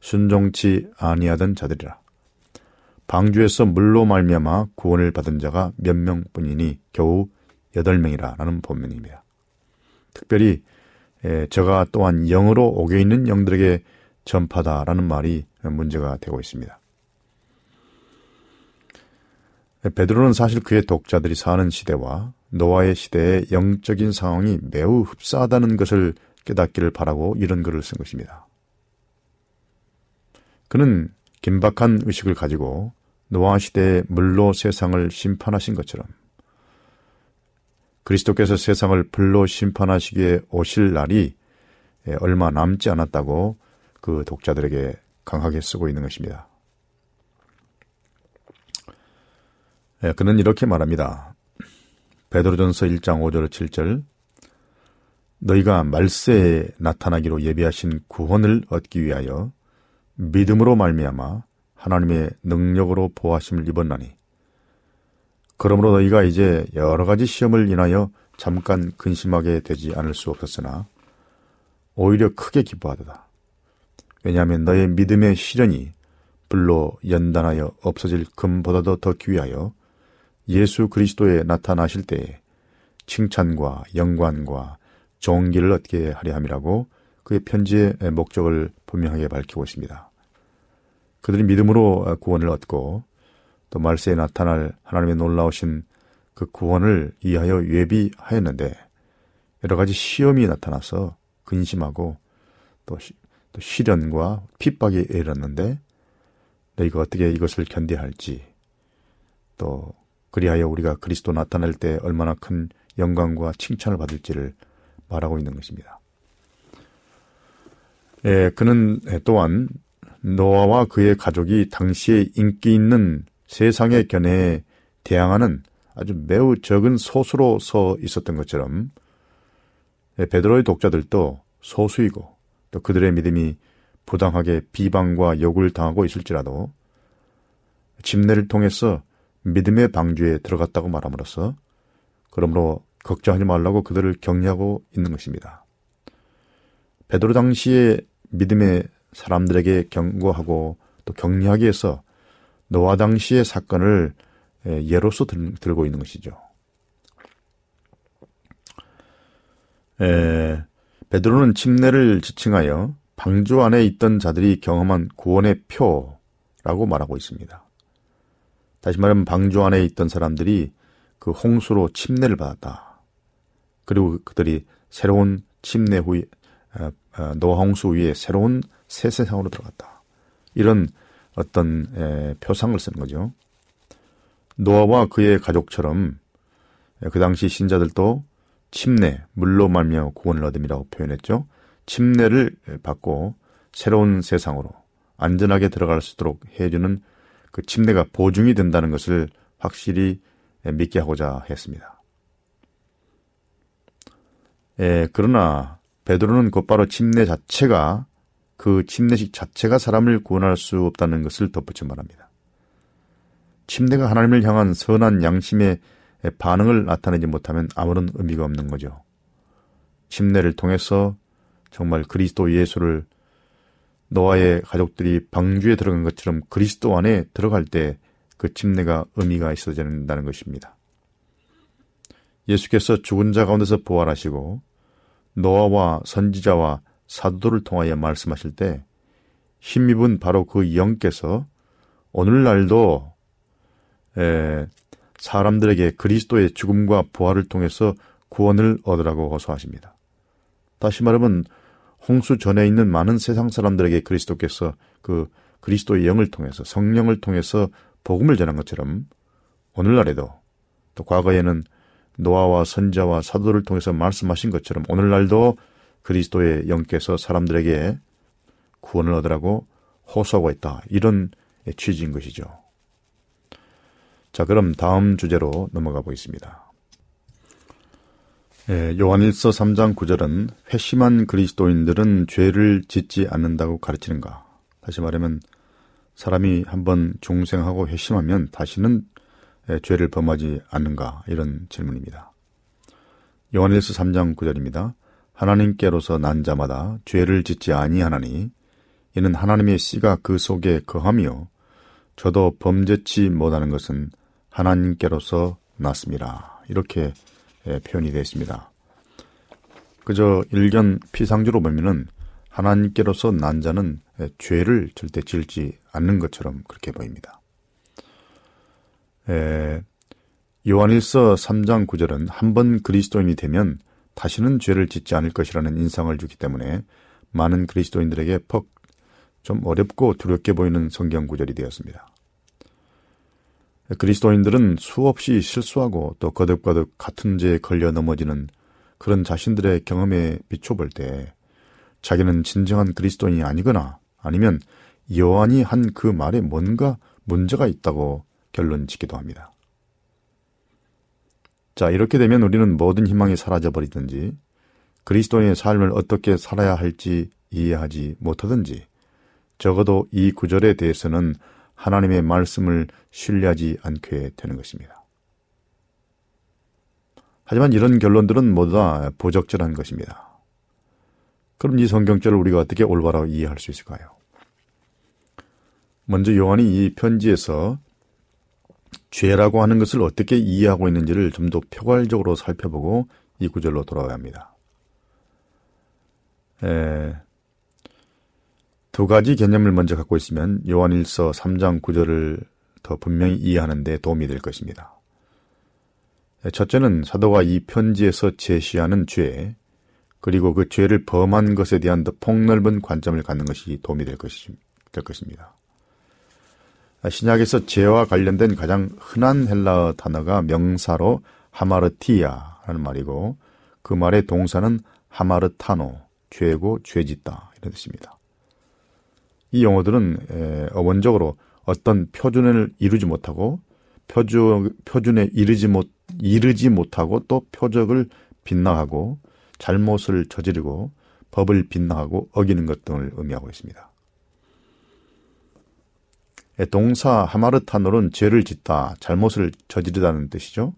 순종치 아니하던 자들이라. 방주에서 물로 말미암아 구원을 받은 자가 몇 명뿐이니 겨우 여덟 명이라라는 본문입니다. 특별히 저가 또한 영으로 옥에 있는 영들에게 전파다라는 말이 문제가 되고 있습니다. 베드로는 사실 그의 독자들이 사는 시대와 노아의 시대의 영적인 상황이 매우 흡사하다는 것을 깨닫기를 바라고 이런 글을 쓴 것입니다. 그는 긴박한 의식을 가지고 노아 시대의 물로 세상을 심판하신 것처럼 그리스도께서 세상을 불로 심판하시기에 오실 날이 얼마 남지 않았다고 그 독자들에게 강하게 쓰고 있는 것입니다. 그는 이렇게 말합니다. 베드로전서 1장 5절 7절 너희가 말세에 나타나기로 예비하신 구원을 얻기 위하여 믿음으로 말미암아 하나님의 능력으로 보하심을 입었나니 그러므로 너희가 이제 여러 가지 시험을 인하여 잠깐 근심하게 되지 않을 수 없었으나 오히려 크게 기뻐하도다. 왜냐하면 너의 믿음의 시련이 불로 연단하여 없어질 금보다도 더 귀하여 예수 그리스도에 나타나실 때에 칭찬과 영광과 종기를 얻게 하려 함이라고 그의 편지의 목적을 분명하게 밝히고 있습니다. 그들이 믿음으로 구원을 얻고 또 말세에 나타날 하나님의 놀라우신 그 구원을 이하여 예비하였는데 여러 가지 시험이 나타나서 근심하고 또, 시, 또 시련과 핍박에 이르렀는데 너희가 어떻게 이것을 견뎌야 할지 또 그리하여 우리가 그리스도 나타날 때 얼마나 큰 영광과 칭찬을 받을지를 말하고 있는 것입니다. 예, 그는 또한 노아와 그의 가족이 당시에 인기 있는 세상의 견해에 대항하는 아주 매우 적은 소수로 서 있었던 것처럼 예, 베드로의 독자들도 소수이고 또 그들의 믿음이 부당하게 비방과 욕을 당하고 있을지라도 집내를 통해서 믿음의 방주에 들어갔다고 말함으로써 그러므로 걱정하지 말라고 그들을 격려하고 있는 것입니다. 베드로 당시에 믿음의 사람들에게 경고하고 또 격려하기 위해서 노아 당시의 사건을 예로서 들, 고 있는 것이죠. 에, 베드로는 침례를 지칭하여 방주 안에 있던 자들이 경험한 구원의 표라고 말하고 있습니다. 다시 말하면 방주 안에 있던 사람들이 그 홍수로 침례를 받았다. 그리고 그들이 새로운 침례 후에 어, 어, 노아 홍수 위에 새로운 새 세상으로 들어갔다. 이런 어떤 에, 표상을 쓰는 거죠. 노아와 그의 가족처럼 그 당시 신자들도 침례, 물로 말미암아 구원을 얻음이라고 표현했죠. 침례를 받고 새로운 세상으로 안전하게 들어갈 수 있도록 해주는 그 침례가 보증이 된다는 것을 확실히 믿게 하고자 했습니다. 예, 그러나 베드로는 곧바로 침례 자체가 그 침례식 자체가 사람을 구원할 수 없다는 것을 덧붙여 말합니다. 침례가 하나님을 향한 선한 양심의 반응을 나타내지 못하면 아무런 의미가 없는 거죠. 침례를 통해서 정말 그리스도 예수를 노아의 가족들이 방주에 들어간 것처럼 그리스도 안에 들어갈 때 그 침례가 의미가 있어야 된다는 것입니다. 예수께서 죽은 자 가운데서 부활하시고 노아와 선지자와 사도들을 통하여 말씀하실 때 힘입은 바로 그 영께서 오늘날도 에, 사람들에게 그리스도의 죽음과 부활을 통해서 구원을 얻으라고 호소하십니다. 다시 말하면 홍수 전에 있는 많은 세상 사람들에게 그리스도께서 그 그리스도의 영을 통해서 성령을 통해서 복음을 전한 것처럼 오늘날에도 또 과거에는 노아와 선자와 사도를 통해서 말씀하신 것처럼 오늘날도 그리스도의 영께서 사람들에게 구원을 얻으라고 호소하고 있다. 이런 취지인 것이죠. 자, 그럼 다음 주제로 넘어가 보겠습니다. 예, 요한일서 3장 9절은 회심한 그리스도인들은 죄를 짓지 않는다고 가르치는가? 다시 말하면 사람이 한번 중생하고 회심하면 다시는 예, 죄를 범하지 않는가? 이런 질문입니다. 요한일서 3장 9절입니다. 하나님께로서 난 자마다 죄를 짓지 아니하나니 이는 하나님의 씨가 그 속에 거하며 저도 범죄치 못하는 것은 하나님께로서 났습니다. 이렇게 예, 표현이 되어 있습니다. 그저 일견 피상주로 보면은 하나님께로서 난 자는 예, 죄를 절대 지을지 않는 것처럼 그렇게 보입니다. 에, 예, 요한일서 3장 9절은 한 번 그리스도인이 되면 다시는 죄를 짓지 않을 것이라는 인상을 주기 때문에 많은 그리스도인들에게 퍽 좀 어렵고 두렵게 보이는 성경 구절이 되었습니다. 그리스도인들은 수없이 실수하고 또 거듭거듭 같은 죄에 걸려 넘어지는 그런 자신들의 경험에 비춰볼 때 자기는 진정한 그리스도인이 아니거나 아니면 요한이 한 그 말에 뭔가 문제가 있다고 결론 짓기도 합니다. 자, 이렇게 되면 우리는 모든 희망이 사라져 버리든지 그리스도인의 삶을 어떻게 살아야 할지 이해하지 못하든지 적어도 이 구절에 대해서는 하나님의 말씀을 신뢰하지 않게 되는 것입니다. 하지만 이런 결론들은 모두 다 부적절한 것입니다. 그럼 이 성경절을 우리가 어떻게 올바로 이해할 수 있을까요? 먼저 요한이 이 편지에서 죄라고 하는 것을 어떻게 이해하고 있는지를 좀더 표괄적으로 살펴보고 이 구절로 돌아와야 합니다. 에, 두 가지 개념을 먼저 갖고 있으면 요한일서 3장 9절을 더 분명히 이해하는 데 도움이 될 것입니다. 첫째는 사도가 이 편지에서 제시하는 죄, 그리고 그 죄를 범한 것에 대한 더 폭넓은 관점을 갖는 것이 도움이 될, 것이, 될 것입니다. 신약에서 죄와 관련된 가장 흔한 헬라어 단어가 명사로 하마르티아라는 말이고 그 말의 동사는 하마르타노, 죄고 죄짓다 이런 뜻입니다. 이 용어들은 원적으로 어떤 표준을 이루지 못하고 표준, 표준에 이르지 못, 이르지 못하고 또 표적을 빗나가고 잘못을 저지르고 법을 빗나가고 어기는 것 등을 의미하고 있습니다. 예, 동사 하마르타노는 죄를 짓다, 잘못을 저지르다는 뜻이죠.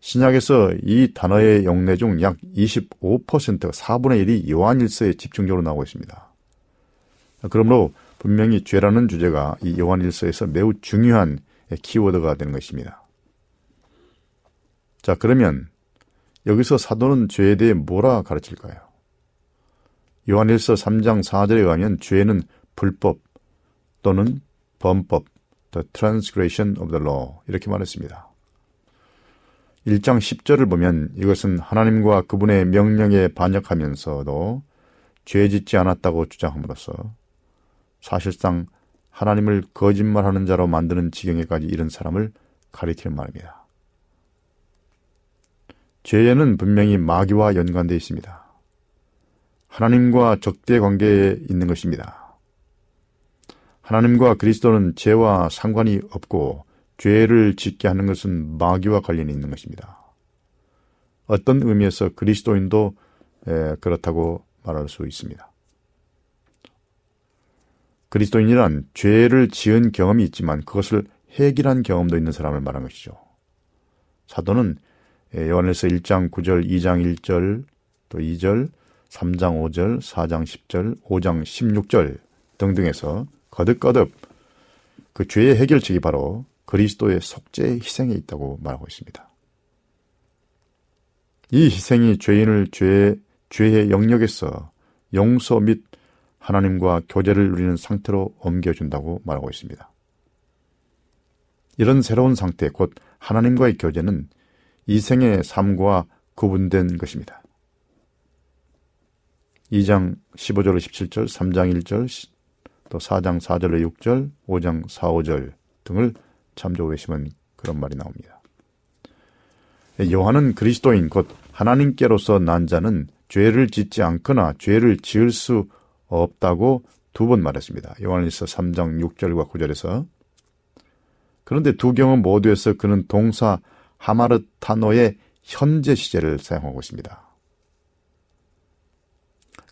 신약에서 이 단어의 용례 중 약 25%가 4분의 1이 요한일서에 집중적으로 나오고 있습니다. 그러므로 분명히 죄라는 주제가 이 요한일서에서 매우 중요한 키워드가 되는 것입니다. 자, 그러면 여기서 사도는 죄에 대해 뭐라 가르칠까요? 요한일서 3장 4절에 의하면 죄는 불법 또는 범법, the transgression of the law 이렇게 말했습니다. 1장 10절을 보면 이것은 하나님과 그분의 명령에 반역하면서도 죄 짓지 않았다고 주장함으로써 사실상 하나님을 거짓말하는 자로 만드는 지경에까지 이른 사람을 가리키는 말입니다. 죄에는 분명히 마귀와 연관되어 있습니다. 하나님과 적대 관계에 있는 것입니다. 하나님과 그리스도는 죄와 상관이 없고 죄를 짓게 하는 것은 마귀와 관련이 있는 것입니다. 어떤 의미에서 그리스도인도 그렇다고 말할 수 있습니다. 그리스도인이란 죄를 지은 경험이 있지만 그것을 해결한 경험도 있는 사람을 말한 것이죠. 사도는 요한일서 1장 9절, 2장 1절, 또 2절, 3장 5절, 4장 10절, 5장 16절 등등에서 거듭거듭 그 죄의 해결책이 바로 그리스도의 속죄의 희생에 있다고 말하고 있습니다. 이 희생이 죄인을 죄, 죄의 영역에서 용서 및 하나님과 교제를 누리는 상태로 옮겨준다고 말하고 있습니다. 이런 새로운 상태, 곧 하나님과의 교제는 이생의 삶과 구분된 것입니다. 2장 15절 17절, 3장 1절, 또 4장 4절 6절, 5장 4, 5절 등을 참조하시면 그런 말이 나옵니다. 요한은 그리스도인 곧 하나님께로서 난 자는 죄를 짓지 않거나 죄를 지을 수 없다고 두 번 말했습니다. 요한일서 3장 6절과 9절에서 그런데 두 경우 모두에서 그는 동사 하마르타노의 현재 시제를 사용하고 있습니다.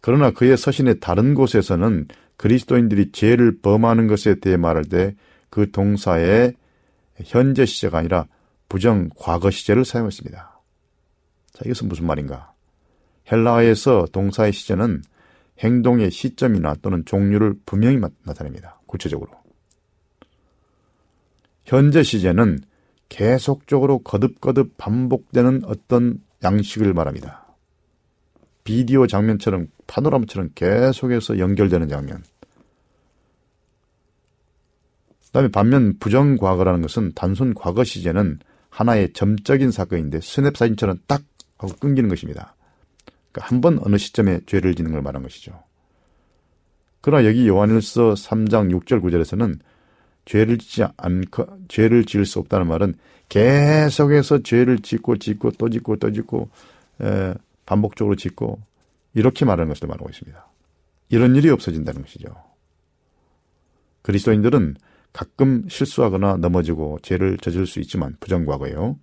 그러나 그의 서신의 다른 곳에서는 그리스도인들이 죄를 범하는 것에 대해 말할 때 그 동사의 현재 시제가 아니라 부정 과거 시제를 사용했습니다. 자, 이것은 무슨 말인가? 헬라어에서 동사의 시제는 행동의 시점이나 또는 종류를 분명히 나타냅니다. 구체적으로. 현재 시제는 계속적으로 거듭거듭 반복되는 어떤 양식을 말합니다. 비디오 장면처럼 파노라마처럼 계속해서 연결되는 장면. 그다음에 반면 부정 과거라는 것은 단순 과거 시제는 하나의 점적인 사건인데 스냅 사진처럼 딱 하고 끊기는 것입니다. 그러니까 한 번 어느 시점에 죄를 짓는 걸 말한 것이죠. 그러나 여기 요한일서 3장 6절 9절에서는 죄를 짓지 않고 죄를 지을 수 없다는 말은 계속해서 죄를 짓고 짓고 또 짓고 또 짓고 에, 반복적으로 짓고 이렇게 말하는 것을 말하고 있습니다. 이런 일이 없어진다는 것이죠. 그리스도인들은 가끔 실수하거나 넘어지고 죄를 저질 수 있지만 부정과거예요.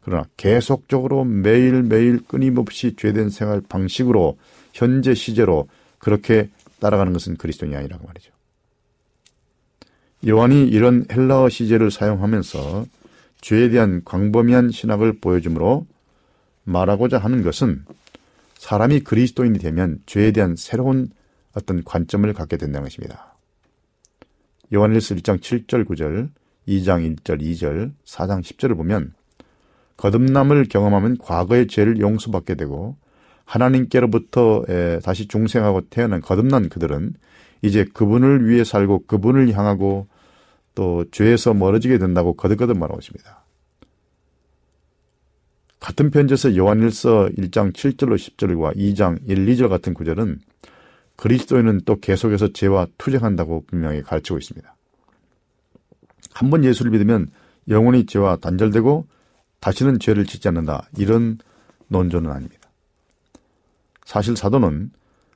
그러나 계속적으로 매일매일 끊임없이 죄된 생활 방식으로 현재 시제로 그렇게 따라가는 것은 그리스도인이 아니라고 말이죠. 요한이 이런 헬라어 시제를 사용하면서 죄에 대한 광범위한 신학을 보여주므로 말하고자 하는 것은 사람이 그리스도인이 되면 죄에 대한 새로운 어떤 관점을 갖게 된다는 것입니다. 요한일서 1장 7절 9절, 2장 1절 2절, 4장 10절을 보면 거듭남을 경험하면 과거의 죄를 용서받게 되고 하나님께로부터 다시 중생하고 태어난 거듭난 그들은 이제 그분을 위해 살고 그분을 향하고 또 죄에서 멀어지게 된다고 거듭거듭 말하고 있습니다. 같은 편지에서 요한일서 1장 7절로 10절과 2장 1, 2절 같은 구절은 그리스도인은 또 계속해서 죄와 투쟁한다고 분명히 가르치고 있습니다. 한 번 예수를 믿으면 영원히 죄와 단절되고 다시는 죄를 짓지 않는다. 이런 논조는 아닙니다. 사실 사도는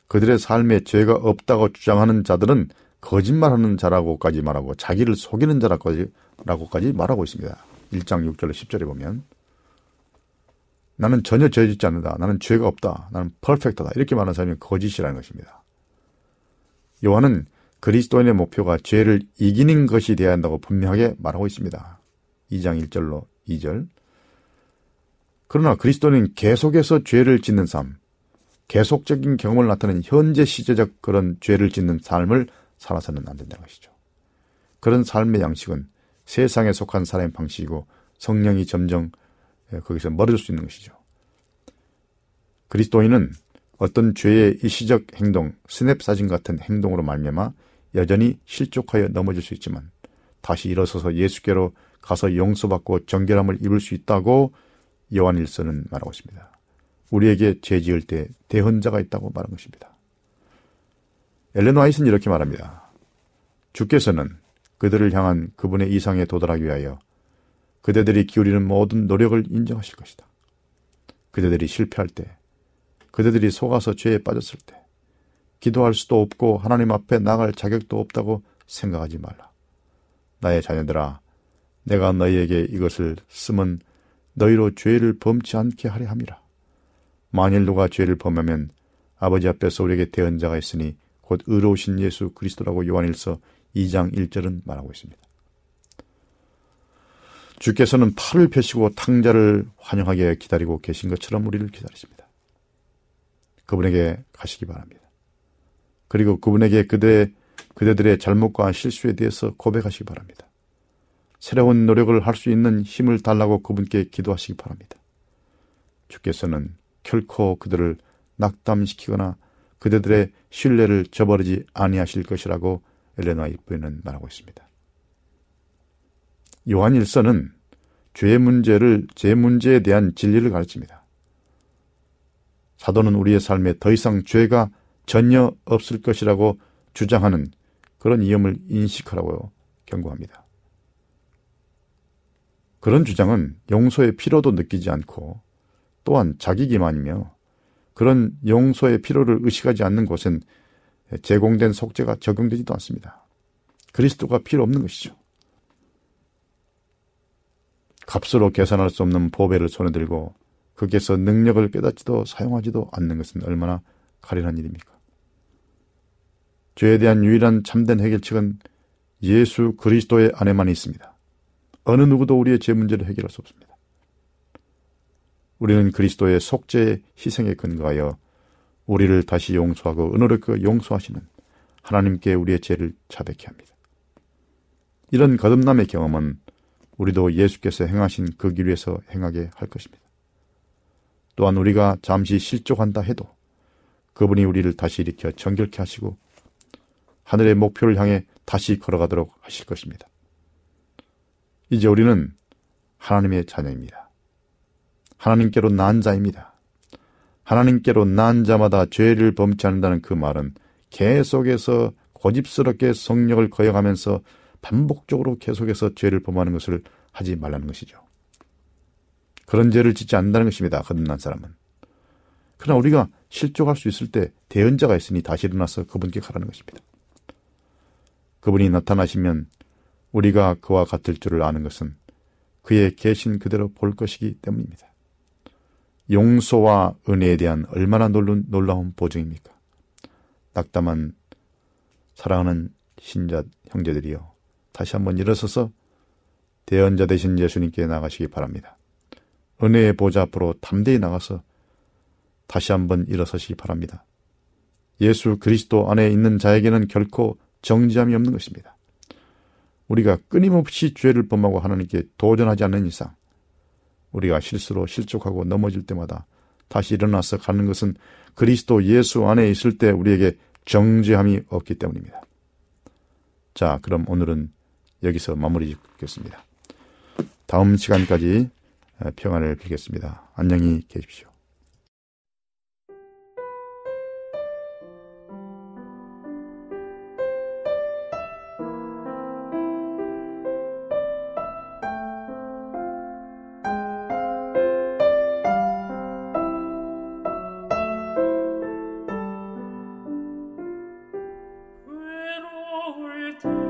그들의 삶에 죄가 없다고 주장하는 자들은 거짓말하는 자라고까지 말하고 자기를 속이는 자라고까지 말하고 있습니다. 1장 6절 10절에 보면 나는 전혀 죄 짓지 않는다. 나는 죄가 없다. 나는 퍼펙트다. 이렇게 말하는 사람이 거짓이라는 것입니다. 요한은 그리스도인의 목표가 죄를 이기는 것이 되어야 한다고 분명하게 말하고 있습니다. 2장 1절로 2절. 그러나 그리스도는 계속해서 죄를 짓는 삶, 계속적인 경험을 나타내는 현재 시제적 그런 죄를 짓는 삶을 살아서는 안 된다는 것이죠. 그런 삶의 양식은 세상에 속한 사람의 방식이고 성령이 점점 예, 거기서 멀어질 수 있는 것이죠. 그리스도인은 어떤 죄의 일시적 행동, 스냅 사진 같은 행동으로 말미암아 여전히 실족하여 넘어질 수 있지만 다시 일어서서 예수께로 가서 용서받고 정결함을 입을 수 있다고 요한일서는 말하고 있습니다. 우리에게 죄 지을 때 대헌자가 있다고 말한 것입니다. 엘렌 와이스는 이렇게 말합니다. 주께서는 그들을 향한 그분의 이상에 도달하기 위하여 그대들이 기울이는 모든 노력을 인정하실 것이다. 그대들이 실패할 때, 그대들이 속아서 죄에 빠졌을 때, 기도할 수도 없고 하나님 앞에 나갈 자격도 없다고 생각하지 말라. 나의 자녀들아, 내가 너희에게 이것을 쓰면 너희로 죄를 범치 않게 하려 함이라. 만일 누가 죄를 범하면 아버지 앞에서 우리에게 대언자가 있으니 곧 의로우신 예수 그리스도라고 요한일서 2장 1절은 말하고 있습니다. 주께서는 팔을 펴시고 탕자를 환영하게 기다리고 계신 것처럼 우리를 기다리십니다. 그분에게 가시기 바랍니다. 그리고 그분에게 그대, 그대들의 잘못과 실수에 대해서 고백하시기 바랍니다. 새로운 노력을 할 수 있는 힘을 달라고 그분께 기도하시기 바랍니다. 주께서는 결코 그들을 낙담시키거나 그대들의 신뢰를 저버리지 아니하실 것이라고 엘레나 이브는 말하고 있습니다. 요한 일서는 죄 문제를 제 문제에 대한 진리를 가르칩니다. 사도는 우리의 삶에 더 이상 죄가 전혀 없을 것이라고 주장하는 그런 위험을 인식하라고 경고합니다. 그런 주장은 용서의 필요도 느끼지 않고 또한 자기 기만이며 그런 용서의 필요를 의식하지 않는 곳엔 제공된 속죄가 적용되지도 않습니다. 그리스도가 필요 없는 것이죠. 값으로 계산할 수 없는 보배를 손에 들고 거기에서 능력을 깨닫지도 사용하지도 않는 것은 얼마나 가련한 일입니까? 죄에 대한 유일한 참된 해결책은 예수 그리스도의 안에만 있습니다. 어느 누구도 우리의 죄 문제를 해결할 수 없습니다. 우리는 그리스도의 속죄의 희생에 근거하여 우리를 다시 용서하고 은혜롭게 용서하시는 하나님께 우리의 죄를 자백해 합니다. 이런 거듭남의 경험은 우리도 예수께서 행하신 그 길 위에서 행하게 할 것입니다. 또한 우리가 잠시 실족한다 해도 그분이 우리를 다시 일으켜 정결케 하시고 하늘의 목표를 향해 다시 걸어가도록 하실 것입니다. 이제 우리는 하나님의 자녀입니다. 하나님께로 난 자입니다. 하나님께로 난 자마다 죄를 범치 않는다는 그 말은 계속해서 고집스럽게 성령을 거역하면서 반복적으로 계속해서 죄를 범하는 것을 하지 말라는 것이죠. 그런 죄를 짓지 않는다는 것입니다. 거듭난 사람은. 그러나 우리가 실족할 수 있을 때 대언자가 있으니 다시 일어나서 그분께 가라는 것입니다. 그분이 나타나시면 우리가 그와 같을 줄을 아는 것은 그의 계신 그대로 볼 것이기 때문입니다. 용서와 은혜에 대한 얼마나 놀라운 보증입니까? 낙담한 사랑하는 신자 형제들이여 다시 한번 일어서서 대언자 되신 예수님께 나가시기 바랍니다. 은혜의 보좌 앞으로 담대히 나가서 다시 한번 일어서시기 바랍니다. 예수 그리스도 안에 있는 자에게는 결코 정지함이 없는 것입니다. 우리가 끊임없이 죄를 범하고 하나님께 도전하지 않는 이상 우리가 실수로 실족하고 넘어질 때마다 다시 일어나서 가는 것은 그리스도 예수 안에 있을 때 우리에게 정죄함이 없기 때문입니다. 자, 그럼 오늘은 여기서 마무리 짓겠습니다. 다음 시간까지 평안을 빌겠습니다. 안녕히 계십시오. 주